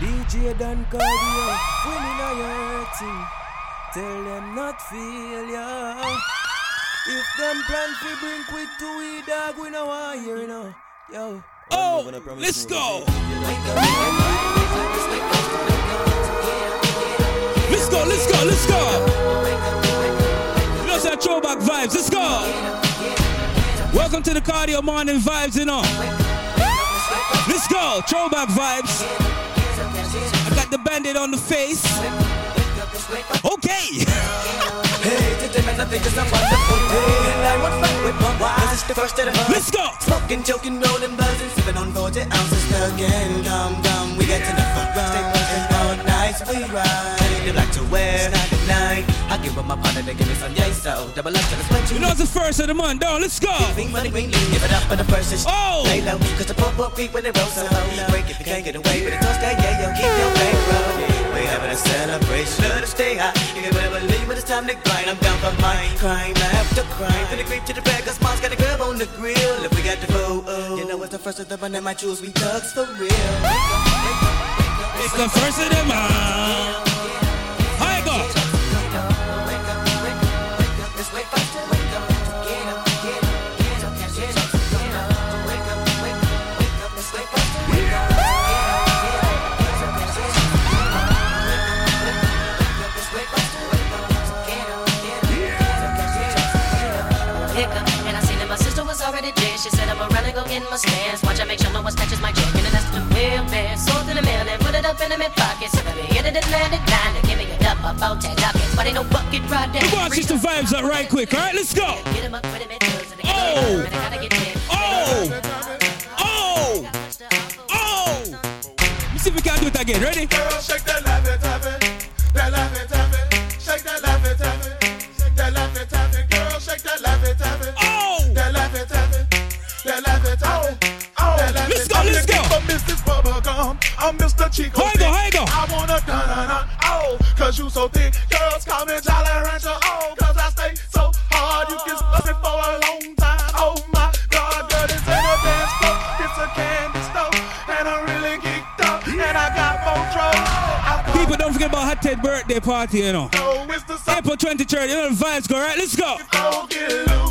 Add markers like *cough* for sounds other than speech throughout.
DJ Don Cardio, winning a your team. Tell them not failure. If them plan to bring quit to we dog, we know why here, you know. Yo. Oh, let's go. Let's go, let's go, let's go. You know, some throwback vibes. Let's go. Welcome to the cardio morning vibes, you know. Let's go, throwback vibes. The bandit on the face. Okay. I think it's a wonderful day. And I want fun with my wife. It's the first of the month. Let's go. Smoking, joking, rolling, buzzing, sipping on 40 ounces again. Come, come, we get to the front. Stay pushing all night, we ride. They like to wear at night. I give up my partner, they give me some yay, so double up to the sweat. You know it's the first of the month, dog. Let's go. Green money, give it up for the first is Oh. lay low. Cause the pop up creep when they roll so low. Break if you can't get away with a toast, that yeah, yo, keep your bankroll. Having a celebration, let us stay high. You can better believe when it's time to grind. I'm down for mine, crime after crime. Finna creep to the back, cause mom's got a grub on the grill. If we got the foe, oh, you know it's the first of the month, and my jewels, we thugs for real. It's the first of the month. Already there. She said, I'm around and go get my stairs. Watch I make sure no one touches my check. And that's the real bear. Sold in the mail and put it up in the mid pocket. So that we hit it and landed nine to give me a dub about 10 ducats. But ain't no bucket ride down. Come on, sister vibes up right quick. All right, let's go. Get him up with him in tugs and they Oh. and they gotta oh. get in. Oh. Oh. Oh. Let me see if we can do it again. Ready? Girl, shake that laffy taffy, that I'm Mr. Chico. You go, you go? I wanna dun dun dun, oh, cause you so thick. Girls call me Jolly Rancher, oh, cause I stay so hard. You can stuff it for a long time. Oh my God, girl, this ain't a dance floor, it's a candy store, and I'm really geeked up, and I got more trouble. People, don't forget about Hot Ted birthday party, you know. the. April 23rd, you know the vibes go, right? Let's go.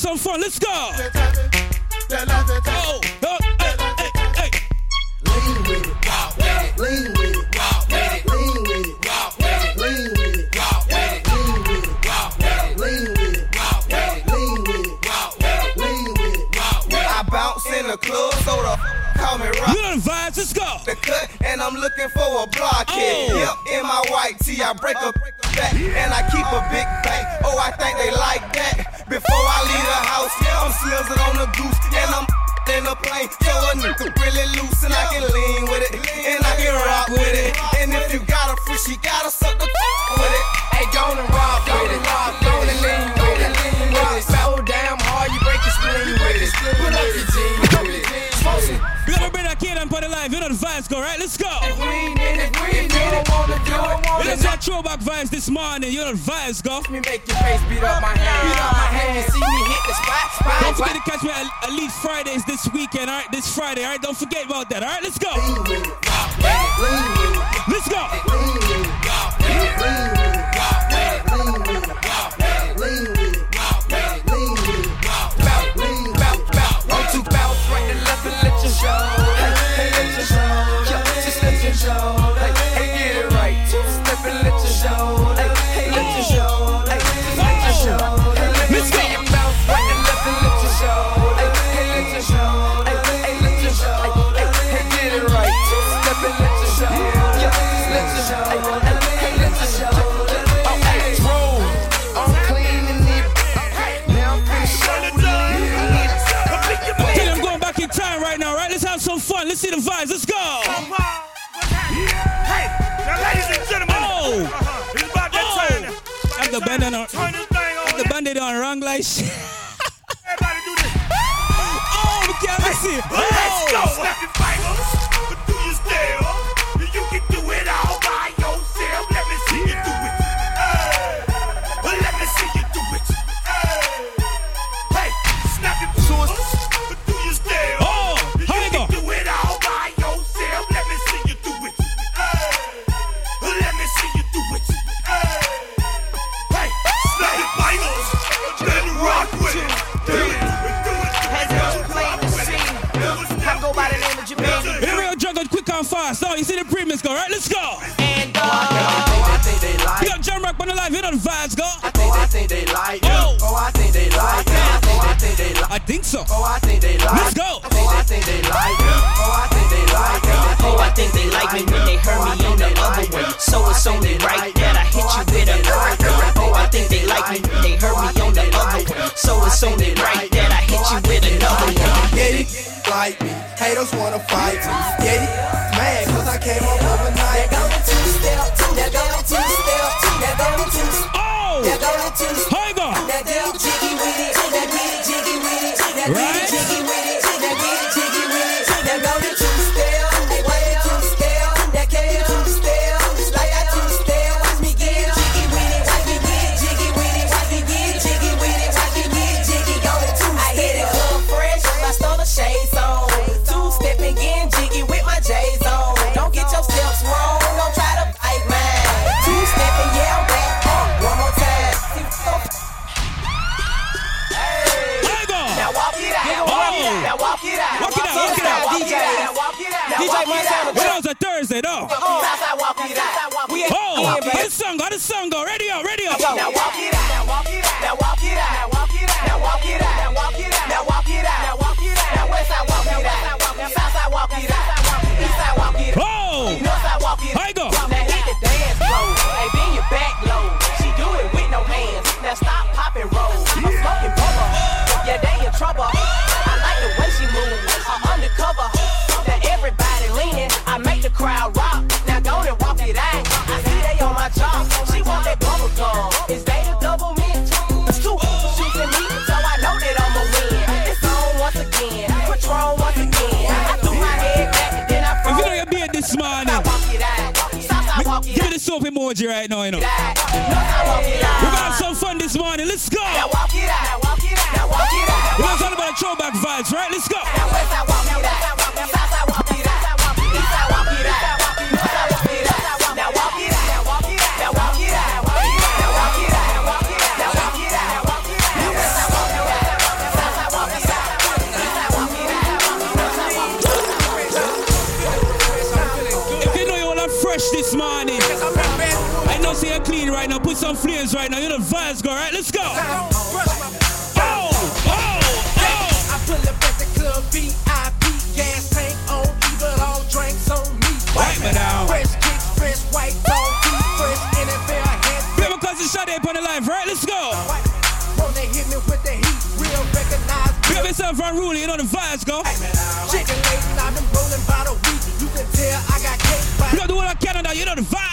Some fun. Let's go. taffy, that laffy taffy. Oh, oh, uh, hey, hey, hey. Lean with it, walk with it, lean with it, walk with it, lean with it, walk with it, lean with it, walk with it, lean with it, walk with it, lean with it, walk with it, lean with it, walk with it, lean with it, walk with it. I bounce in the club, so the call me rock You know the vibes. Let's go. the cut, and I'm looking for a blockhead. Oh. Yep, in my white tee, I break a and I keep a big bank. Oh, I think they like that. Before I leave the house, yeah, I'm slizzing on the goose, and I'm *laughs* in a plane. So a nigga really loose, and I can lean with it, and I can rock with it. And if you got a free, she gotta suck the *laughs* with it. Hey, go and rock with it, go and lean with it. So damn hard, you break your spleen with it. Put up your We got that kid and put it live. You know the vibes go, right? Let's go. If we in it, if you don't wanna do it, Let's have throwback vibes this morning. You know the vibes go. me make your face beat up my hand. Beat up my hand. You see me hit the spot, spot, Don't forget to catch me at Elite Fridays this weekend, all right? This Friday, all right? Don't forget about that, all right? Let's go. Lean with just let you show. Hey, hey, get it right. Two step and let you show. Hey, hey, let you show. Hey, just let you show. Hey, let me Let's go. see you bounce right and left and let you show. Hey, hey, let you show. Hey, hey, let you show. Hey, hey, hey, get it right. Two step and let you show. Yeah, just let you show. Hey, hey, hey, let you show. Oh, hey, roll. I'm cleaning it. Now I'm finna show you. Tell you I'm going back in time right now, right? Let's have some fun. Let's see the vibes. Let's go. man on. Turn this thing on. The bandit on wrong like shit. Everybody do this. Oh, we can't miss it. Let's oh. go. Snap your fingers. down fast. Now you see the premix go, right? Let's go. And. Oh, I think they like. You got jam Rock on the live. You know the vibes go. I think, I think they like. Oh. oh, I think they like. Oh, I think they like. I think so. Oh, I think they like. Let's go. Oh, I think they like. Oh, I think they like. Oh, I think they like me when they heard me in the other one. So it's only right that I hit you with a. Oh, I think they like me when they heard me on the other one. So it's only right that like me. Haters wanna fight me. Yeah, mad cause I came up overnight. They oh, don't. Oh, this morning. Give me the soap emoji right now, you know. We're gonna have some fun this morning. Let's go. We're all about throwback vibes, right? Let's go. right now. Put some flames right now. you're the vibes girl. right? Let's go. Oh, oh, oh. I pull up at the club, VIP, gas tank on E, but all drinks on me. Wipe it out. Fresh kicks, fresh white, don't fresh NFL hats. Baby, cousin, shut up on the live, right? Let's go. When they hit me with the heat? Real recognize. Grab yourself unruly, you know the vibes go. Chicken late, I've been rolling by the week. You can tell I got cake. You know the one I Canada. you know the vibes.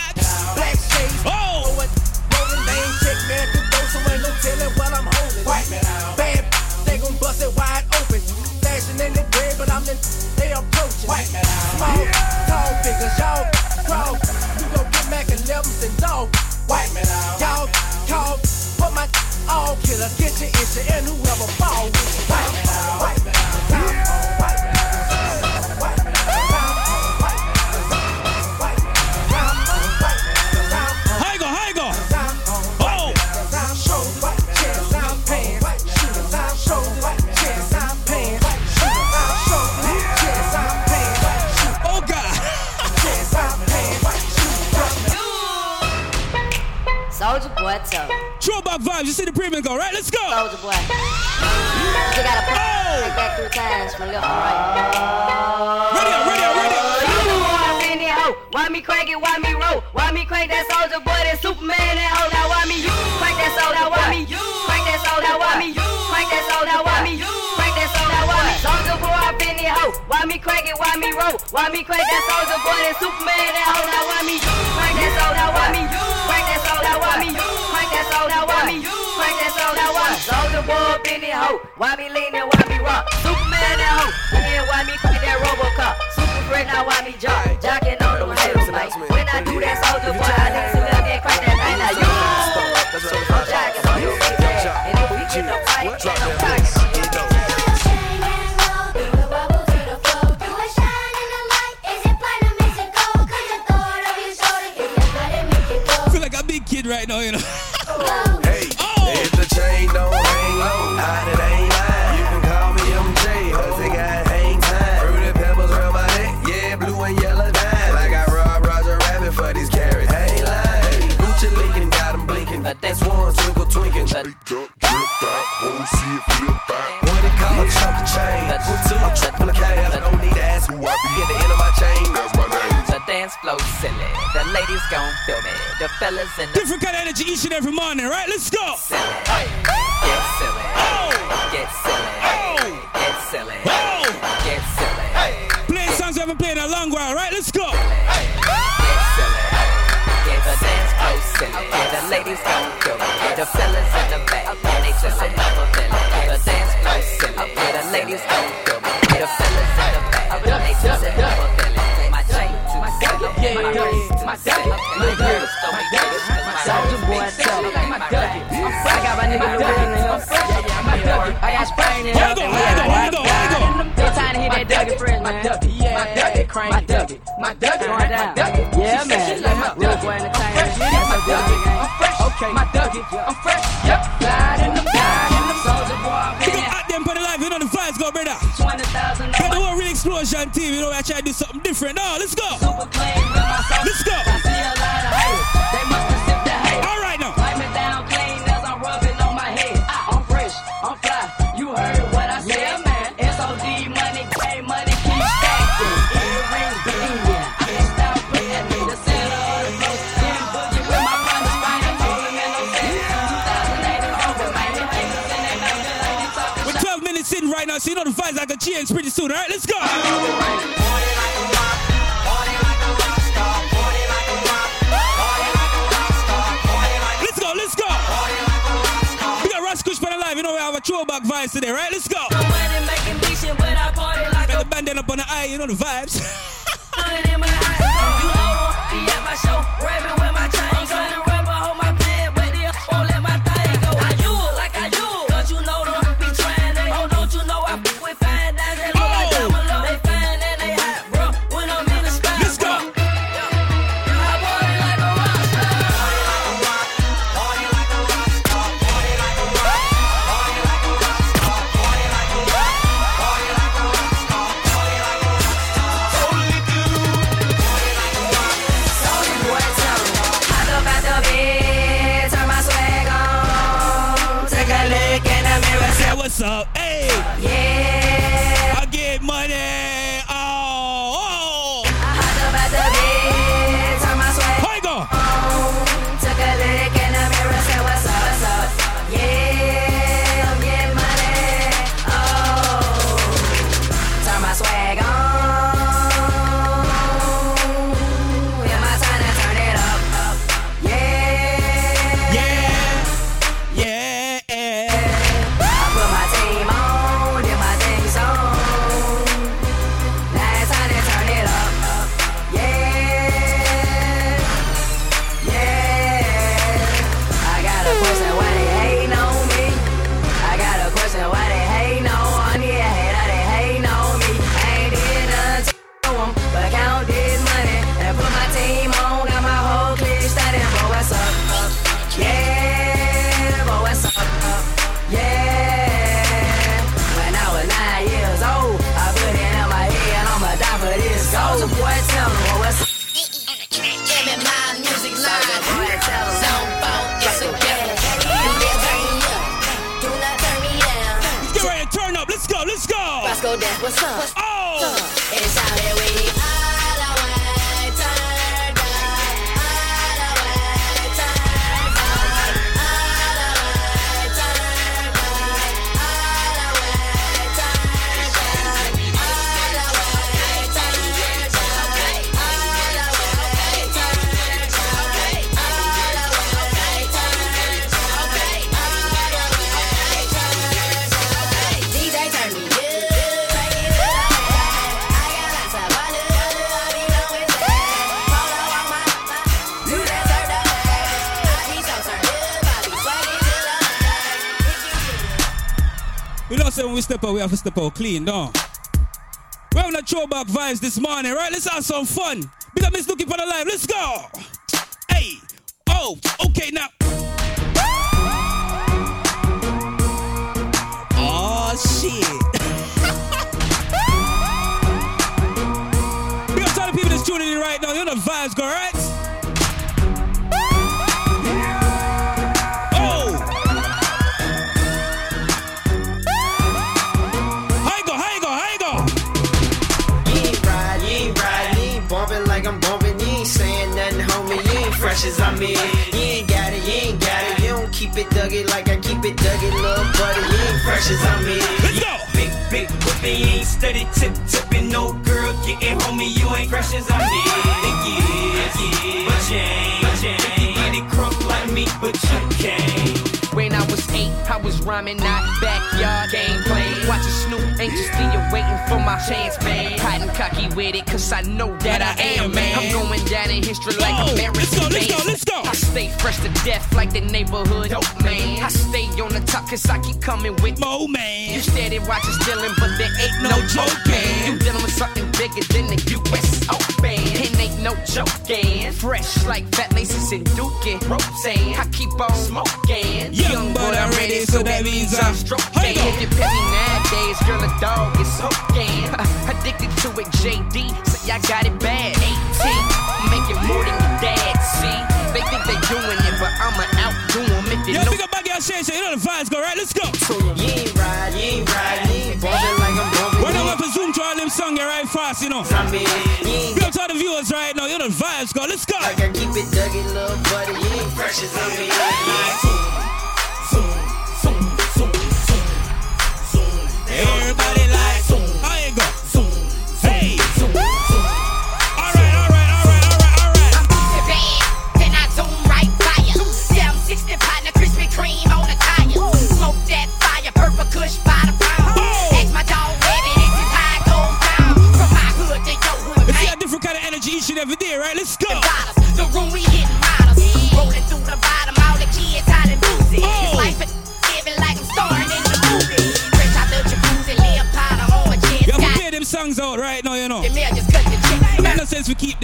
road. Why me Crack that soldier boy that Superman that hoe now? Why me Crack that soul now? Why me crank that soul now? Why me Crack that soul now? Why me Crack that soul that Why soldier boy up in the hoe? Why me lean and why me rock? Superman that hoe. Again, why me crank that Robocop? Super great now why me jock? Jocking on them hills, man. When I do that soldier boy, I need to love that crank that thing now. You. Jocking on you, and if we get nobody, get nobody. Ladies gon' feel me. The fellas in the Different kind of energy each and every morning, right? Let's go. silly. Get silly. Get silly. Get silly. Get silly. Playing songs we haven't played in a long while, right? Let's go. Get silly. Get the dance flow silly. The ladies gon' feel me. The fellas in the back. And they just another feeling. The dance flow silly. The ladies gon' feel me. My. Cause my Soldier boy, tell me. My Dougie. I got my nigga Lil in the house. I got Spain in the go. It's time to hit that Dougie fresh, man. My Dougie, crank my Dougie. My Dougie, Going down. Yeah, man. Real boy entertainment. Dougie. Okay. My Dougie, I'm fresh. Explosion team, you know I try to do something different. No, let's go. super clean with my soul. Let's go. I see a lot of haters. They must have sipped the hate. All right now. Wipe me down clean as I'm rubbing on my head. I'm fresh, I'm fly. You heard what I said. Yeah, man. SOD money, pay money, keep stacking. Earrings banging. I can stop playing me. The center of the flow. Then boogie with my partner, right? I in no sense. 2008 over, man. The haters and they know that I ain't talking We're 12 minutes in right now, so you know the vibes like a change pretty soon. All right, let's go. Let's go, let's go. We got Ross Kush for the live. You know we have a throwback vibes today, right? Let's go. Money making decent, but I party like Got the bandana up on the eye, you know the vibes. *laughs* what's up? What's up? Oh, say when we step out, we have to step out clean, don't We're having a throwback vibes this morning, right? Let's have some fun. Big up Miss Looking for the live. Let's go. Hey. Oh, okay now. Oh shit. *laughs* Big up to the people that's tuning in right now. You know the vibes go, right? You ain't fresh as I'm in. You ain't got it, you ain't got it. You don't keep it duggy like I keep it duggy, little buddy. You ain't fresh as I'm in. Let's go. Big, big whipping, you ain't steady tip tipping. No girl getting homie, you ain't fresh as I'm in. Think you is, but you ain't. But you ain't. Get it crunk like me, but you can't. When I was eight, I was rhyming, not backyard gameplay. Watching Snoop, anxiously awaiting for my chance, man. Hot and cocky with it, cause I know that I am, man. I'm going down in history like Oh, American let's go, let's go, let's go. I stay fresh to death like the neighborhood dope man. I stay on the top cause I keep coming with Mo man. You steady watching stealing, but there ain't no, joking. You dealing with something bigger than the US Open. Oh, it ain't no joking. Fresh like fat laces and dookie. Roseanne. I keep on smoking. Young, but I'm ready, so that means I'm stroking. How you go? If you pet me nowadays, girl, a dog is soaking. *laughs* Addicted to it, JD. Say I got it bad. 18. Making more than your dad, see? They think they doing it, but I'ma outdo 'em if you Yo, know. big up Baggy Shay Shay. You know the vibes go, right? Let's go. You ain't ride, you ain't ride, you ain't bumping like I'm bumping. When I want to zoom to all them song, here right fast, you know. I'm in. You ain't Big to the viewers right now. You know the vibes go. Let's go. I keep it duggy, little buddy. You ain't fresh as I'm Everybody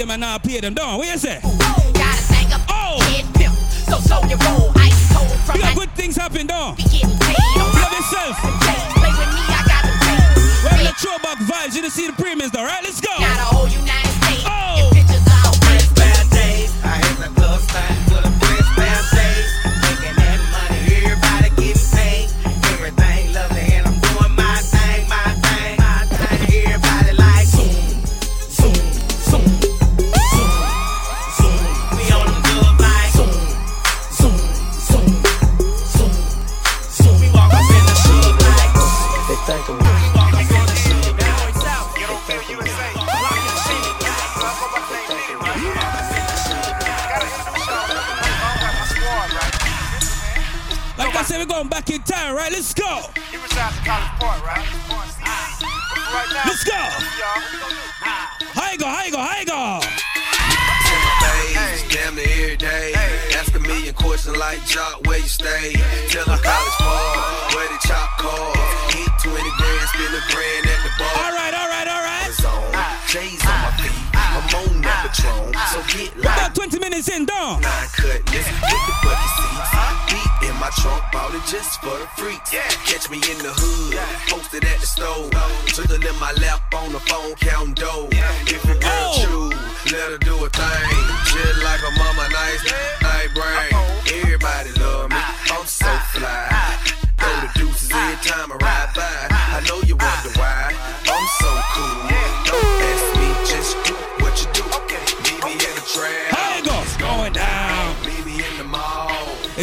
them and not pay them down. What you say? Gotta a Oh. pimp. So your roll, ice cold from good things happen down. be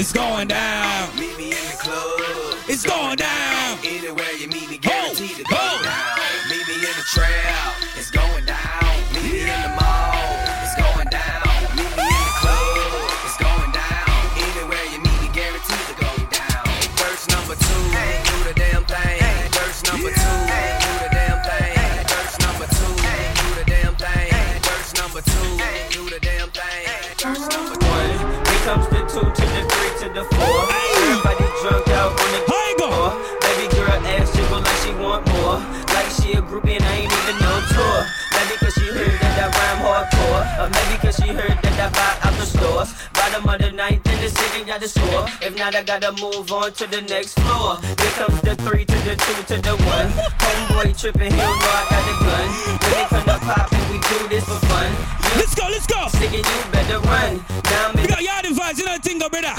It's going down. got to score. If not, I gotta move on to the next floor. Here comes the three to the two to the one. Homeboy tripping, he know I got the gun. When it come to poppin', we do this for fun. Yeah. Let's go, let's go. Singing, you better run. Now I'm in. Yo, y'all the vibes, you know, tingle, brother.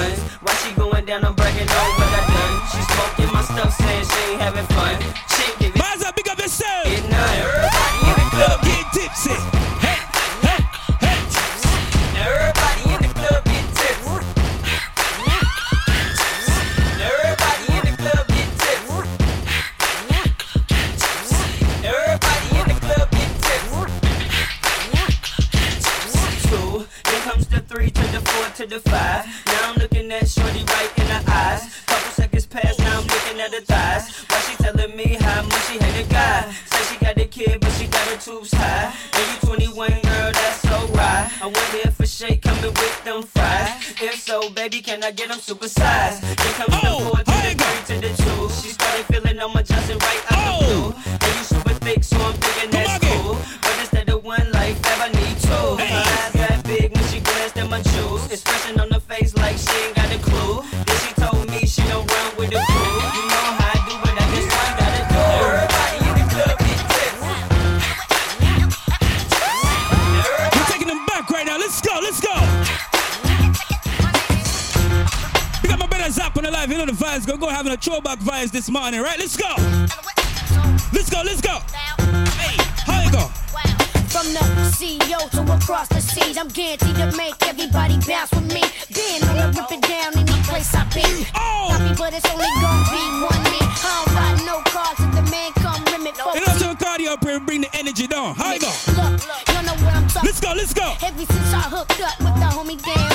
super size. vibes. Go, go having a throwback vibes this morning, right? Let's go. Let's go, let's go. Hey, how you go? From the CEO to across the seas, I'm guaranteed to make everybody bounce with me. Then I'ma rip it down any place I be. Oh. Copy, but it's only gonna be one me. I don't got no cards, if the man come limit. And also turn cardio up and bring the energy down. How you go? Look, look, you know what I'm talking. Let's go, let's go. Ever since I hooked up with the homie down.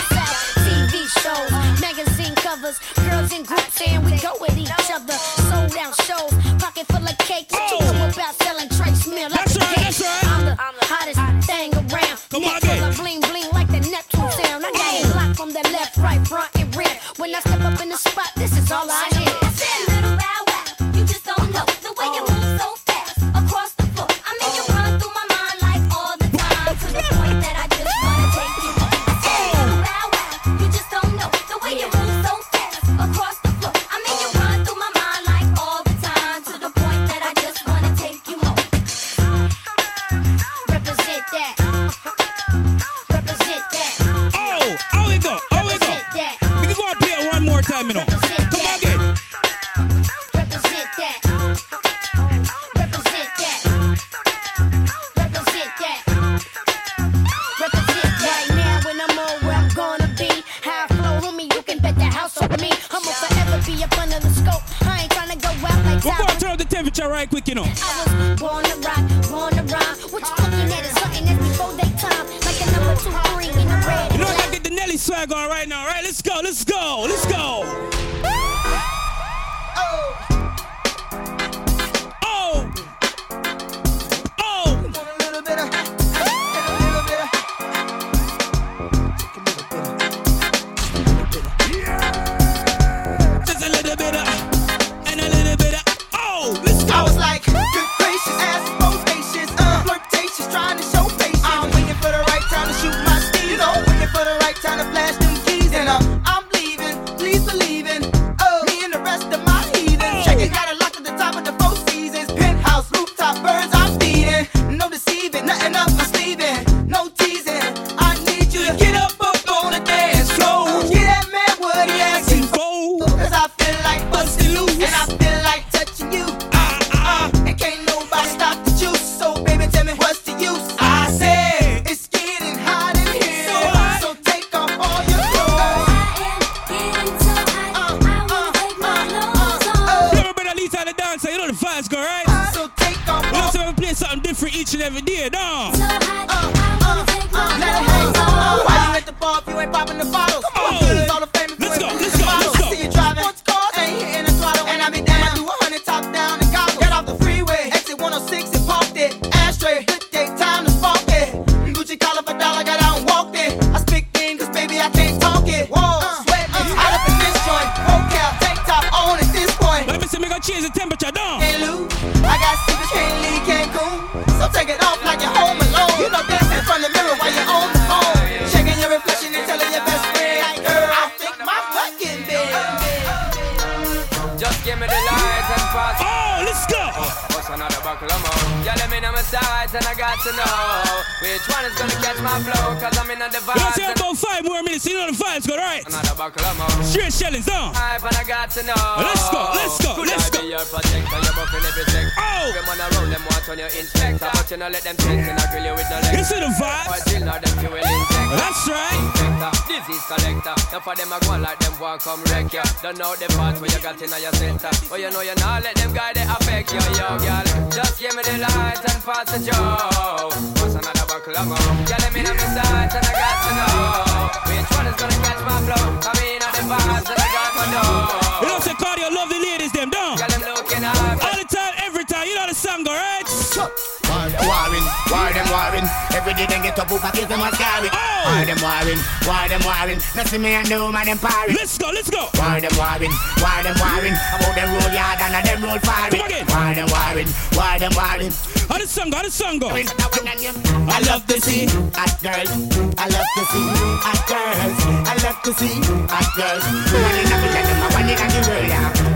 Straight shellings down. And I got to know. Let's go, let's go, Could let's I be your protector? You're buffing every sector. Oh! Every man around them want on your inspector. But you know, let them test and I grill you with no lecture. You see the vibes? Or drill or them fuel injector. That's right. Inspector, disease collector. Now for them, I go like them want come wreck ya. Don't know the part where you got in your center. But you know you not let them guy they affect you, yo, girl. Just give me the light and pass the. What's another of more? Girl, let me know and I got to know which one is gonna catch my flow. In on the vibes and I got my dough. You know, say cardio, love the ladies, them down. Girl, I'm looking up. All the time, time. You know the song go right. Them warring, war them warring. Every day they get up over kiss them a scarring. War them warring, war them warring. See me and the woman them parring. Let's go, let's go. War them warring, war them warring. About them road yard and a them road firing. War them warring, war them warring. How the song go? How the song go? I love to see hot girls. I love to see hot girls. I love to see hot girls. One in the middle, them a one in the world.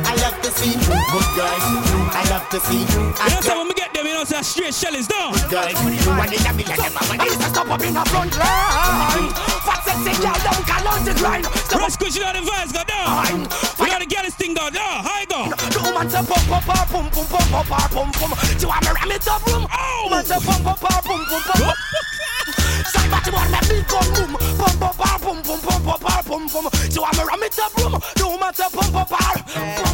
Yeah. I love to see good girls. I love to see You know, hot say girls. when we get them, you know, say straight shellings down. Girls, one in the middle, them a one in the stop up in the front line. Fat sexy girl, don't call on the grind. Press push, you know the vibes go down. You know the girls thing go down. How you go? The woman say pump pump pump pump pump pump pump pump pump. She want me ram it up room. Oh. Man say pump pump pump pump pump pump. Somebody want me big gun boom. Pump pump pump pump pump pump pump pump pump pump. She want me ram it up room. The woman say pump pump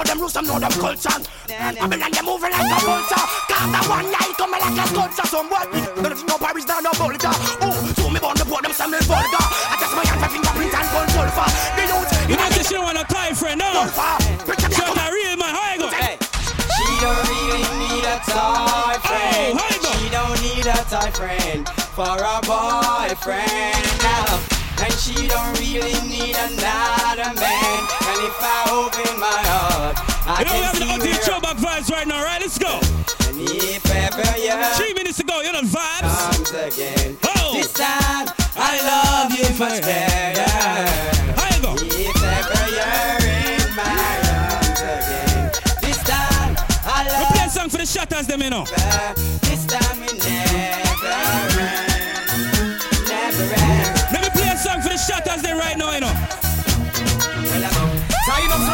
know them rules, them know them culture. Babylon they moving like a vulture. Carter one night come like a sculpture. Some boy, none of you know Paris down no boulder. Oh, so me born the board them say me vulgar. I just my hand, my fingerprint and gun sulfur. The youth You know, say she don't want a tie friend, no. She want a real man. How you go? She don't really need a toy friend. how you go? She don't need a toy friend for a boyfriend now. And she don't really need another man. And if I open my heart, I You know, we can have the see ultimate where throwback vibes right now, right? Let's go. And if ever Three minutes to go, you know the vibes. comes again, Oh. this time I love you much better. How you go? If ever you're in my arms again, this time I We love play a song for the shatters, them, you know.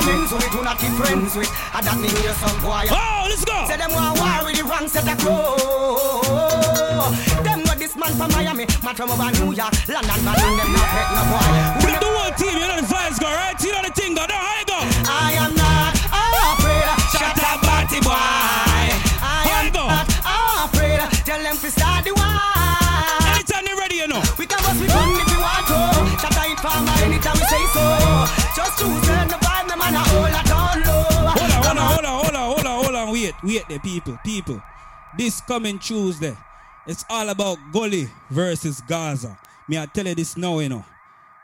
Tied up some men so we do not keep friends with. I that me hear some boy. Oh, let's go. Say them want war with the wrong set of crow. Them got this man from Miami, man from over New York, London, man, and them not hate no boy. Bring the whole team, you know the vibes go, right? You know the thing go down. How you go? I am not afraid. Shut up, party boy. I am not afraid. Tell them to start the war. Anytime they're ready, you know. We can bust we gun if we want to. Shut up, farmer, anytime we say so. On, hold on, hold on, hold on. Wait, wait there, people, people. This coming Tuesday, it's all about Gully versus Gaza. Me, I tell you this now, you know.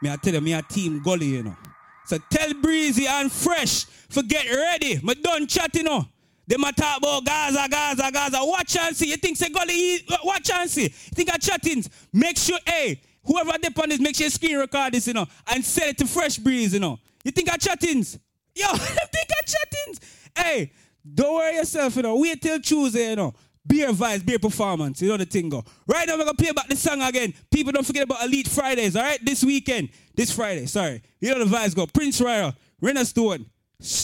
Me, I tell you, me, a team Gully, you know. So tell Breezy and Fresh, for get ready. Me done chat, you know. They might talk about Gaza, Gaza, Gaza. Watch and see. You think say Gully, watch and see. You think I chattings. Make sure, hey, whoever dip on this, make sure you screen record this, you know, and send it to Fresh Breeze, you know. You think I chattings? Yo, *laughs* you think I chattings? Hey, don't worry yourself, you know. Wait till Tuesday, you know. Beer vibes, beer performance, you know the thing go. Right now, we're gonna play back the song again. People don't forget about Elite Fridays, all right? This weekend, this Friday, sorry. You know the vibes go. Prince Royal, Renna Stone,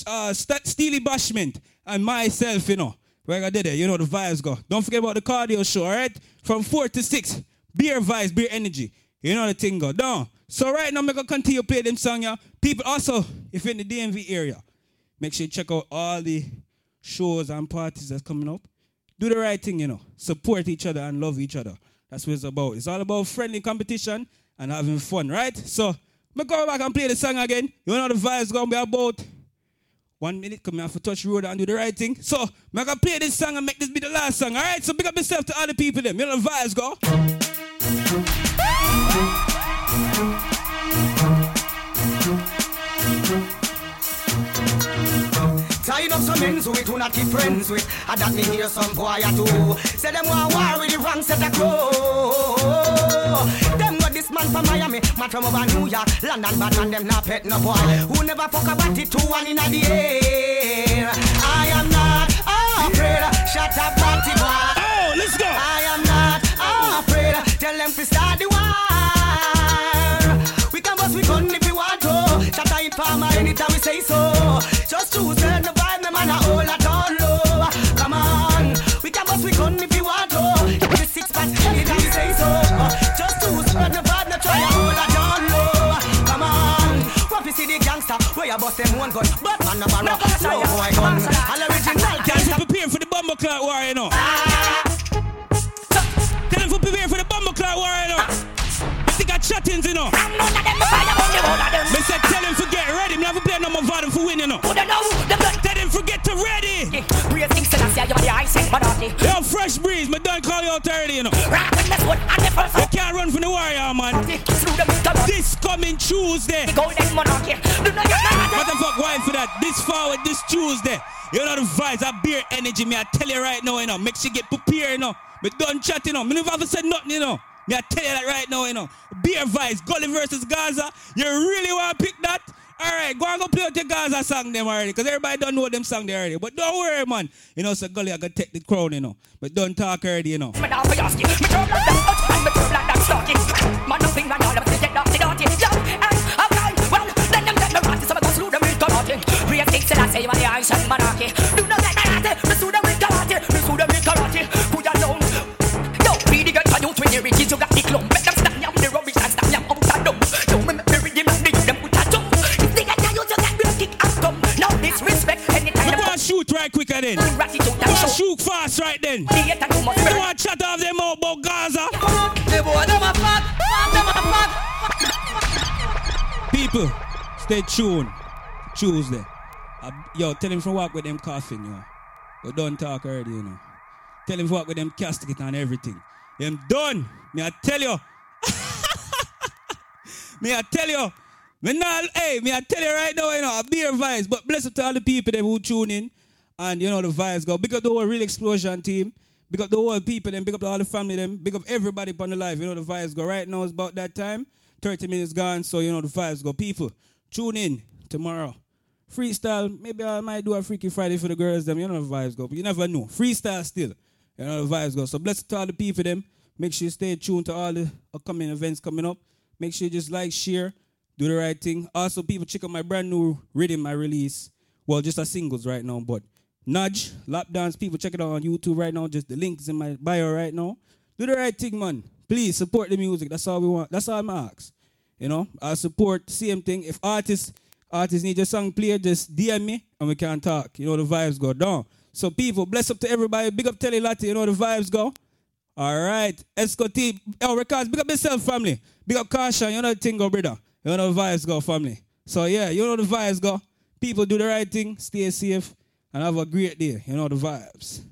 uh, St- Steely Bashment, and myself, you know. We're gonna do that, you know the vibes go. Don't forget about the cardio show, all right? From 4 to 6. Beer vibes, beer energy. You know the thing go. So right now, I'm gonna continue play them song, yeah. People also, if in the DMV area, make sure you check out all the shows and parties that's coming up. Do the right thing, you know. Support each other and love each other. That's what it's about. It's all about friendly competition and having fun, right? So, me go back and play the song again. You know the vibes gonna be about one minute. Come have to touch road and do the right thing. So, I'm gonna play this song and make this be the last song, all right? So, big up yourself to all the people them. You know the vibes go. I up some ends with who not keep friends with. I that me hear some boy at all. Say them want war with the wrong set of crow. Them got this man from Miami, man from over New York, London, but man them not pet no boy. Who never fuck about it to one in the air. I am not afraid. Shut up, party boy. Oh, let's go. I am not afraid. Tell them to start the war. We can bust we gun if we want to. Shut up, farmer anytime we say so. Just choose the vibe, a hold a down low. Come on, we can bust we gun if you want oh. to. Give me six pack anytime we say so. Just choose turn the vibe, no try a hold a down low. Come on, want to see the gangster where you bust them one gun, but man never rock slow boy gun. All original Guys, gangster. we prepare for the bomber clock war, you know. Ah. Tell them to prepare for the bomber clock war, you know. You I chattings, you know. Me said tell them to get ready. Me never play no more volume for win, you know. Tell them forget to ready. Yo, fresh breeze, me done call you out early, you know. You can't run from the warrior, man. This coming Tuesday. What the fuck, why for that? This forward, this Tuesday. You know the vibes, that beer energy, me I tell you right now, you know. Make sure you get prepared, you know. Me done chat, you know. Me never said nothing, you know. Me I tell you that right now, you know. Beer vibes, Gully versus Gaza. You really want to pick that? Alright, go and go play out your Gaza song them already. Because everybody don't know them song there already. But don't worry, man. You know, so Gully I gotta take the crown, you know. But don't talk already, you know. We shoot right quicker then. Go shoot fast right then. Go and chat off them out about Gaza. People, stay tuned. Tuesday. Uh, yo, tell him to walk with them coffin, yo. But don't talk already, you know. Tell him to walk with them casket and everything. Them done. Me I tell you. *laughs* me I tell you. Me not, hey, me I tell you right now, you know, a beer vibes. But bless up to all the people them who tune in. And you know the vibes go. Big up the whole real explosion team. Big up the whole people them. Big up all the family them. Big up everybody upon the live. You know the vibes go. Right now it's about that time. 30 minutes gone, so you know the vibes go. People, tune in tomorrow. Freestyle, maybe I might do a Freaky Friday for the girls, them. You know the vibes go. But you never know. Freestyle still. You know the vibes go. So bless to all the people them. Make sure you stay tuned to all the upcoming events coming up. Make sure you just like, share, do the right thing. Also, people check out my brand new rhythm I release. Well, just a singles right now, but Nudge, Lap Dance, people check it out on YouTube right now. Just the links in my bio right now. Do the right thing, man. Please support the music. That's all we want. That's all I'm ask. You know, I support same thing. If artists artists need your song played, just DM me and we can talk. You know the vibes go down. So people, bless up to everybody. Big up Telly Latte. You know the vibes go. All right, Esco T. Oh, records. Big up yourself, family. Big up Caution. You know the thing go, brother. You know the vibes go, family. So yeah, you know the vibes go. People do the right thing. Stay safe and I have a great day. You know the vibes.